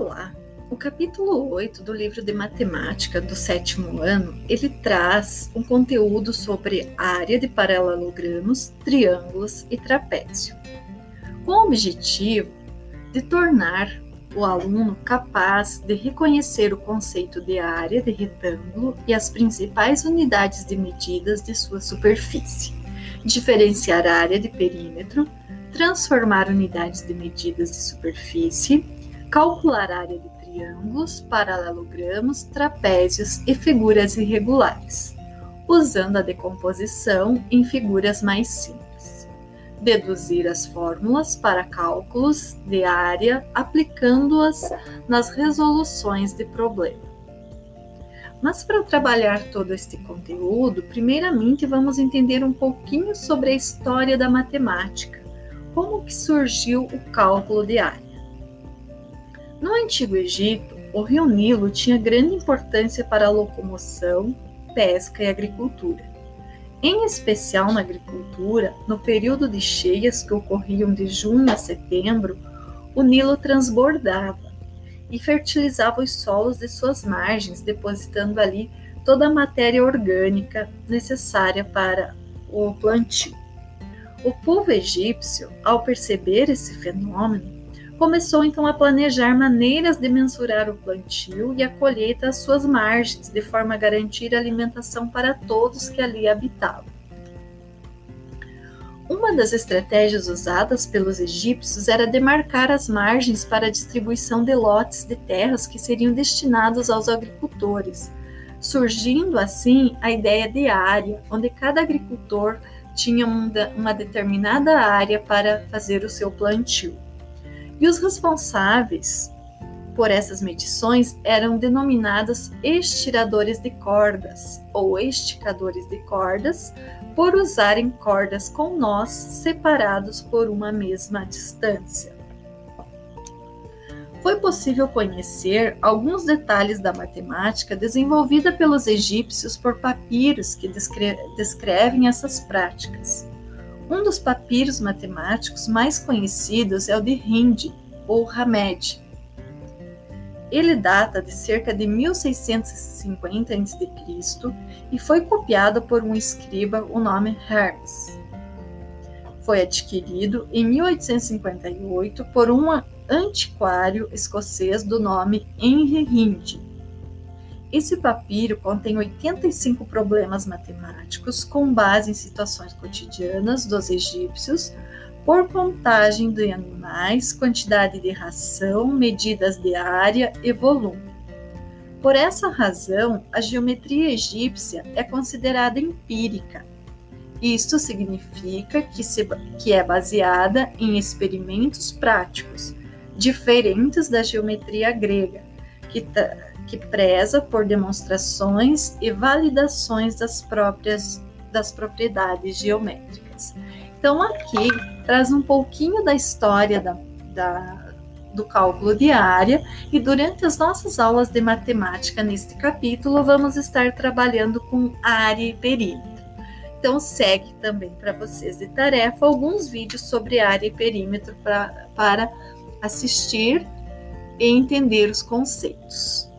Olá! O capítulo 8 do livro de matemática do sétimo ano, ele traz um conteúdo sobre área de paralelogramos, triângulos e trapézio, com o objetivo de tornar o aluno capaz de reconhecer o conceito de área de retângulo e as principais unidades de medidas de sua superfície, diferenciar a área de perímetro, transformar unidades de medidas de superfície, calcular a área de triângulos, paralelogramos, trapézios e figuras irregulares, usando a decomposição em figuras mais simples. Deduzir as fórmulas para cálculos de área aplicando-as nas resoluções de problema. Mas para trabalhar todo este conteúdo, primeiramente vamos entender um pouquinho sobre a história da matemática, como que surgiu o cálculo de área. No Antigo Egito, o rio Nilo tinha grande importância para a locomoção, pesca e agricultura. Em especial na agricultura, no período de cheias que ocorriam de junho a setembro, o Nilo transbordava e fertilizava os solos de suas margens, depositando ali toda a matéria orgânica necessária para o plantio. O povo egípcio, ao perceber esse fenômeno, começou então a planejar maneiras de mensurar o plantio e a colheita às suas margens, de forma a garantir alimentação para todos que ali habitavam. Uma das estratégias usadas pelos egípcios era demarcar as margens para a distribuição de lotes de terras que seriam destinados aos agricultores, surgindo assim a ideia de área, onde cada agricultor tinha uma determinada área para fazer o seu plantio. E os responsáveis por essas medições eram denominados estiradores de cordas ou esticadores de cordas, por usarem cordas com nós separados por uma mesma distância. Foi possível conhecer alguns detalhes da matemática desenvolvida pelos egípcios por papiros que descrevem essas práticas. Um dos papiros matemáticos mais conhecidos é o de Hind, ou Hamed. Ele data de cerca de 1650 a.C. e foi copiado por um escriba, o nome Hermes. Foi adquirido em 1858 por um antiquário escocês do nome Henry Hind esse papiro contém 85 problemas matemáticos com base em situações cotidianas dos egípcios, por contagem de animais, quantidade de ração, medidas de área e volume. Por essa razão, a geometria egípcia é considerada empírica. Isto significa que, se, que é baseada em experimentos práticos, diferentes da geometria grega, que, que preza por demonstrações e validações das próprias das propriedades geométricas. Então aqui traz um pouquinho da história da, da, do cálculo de área e durante as nossas aulas de matemática neste capítulo vamos estar trabalhando com área e perímetro. Então segue também para vocês de tarefa alguns vídeos sobre área e perímetro pra, para assistir e entender os conceitos.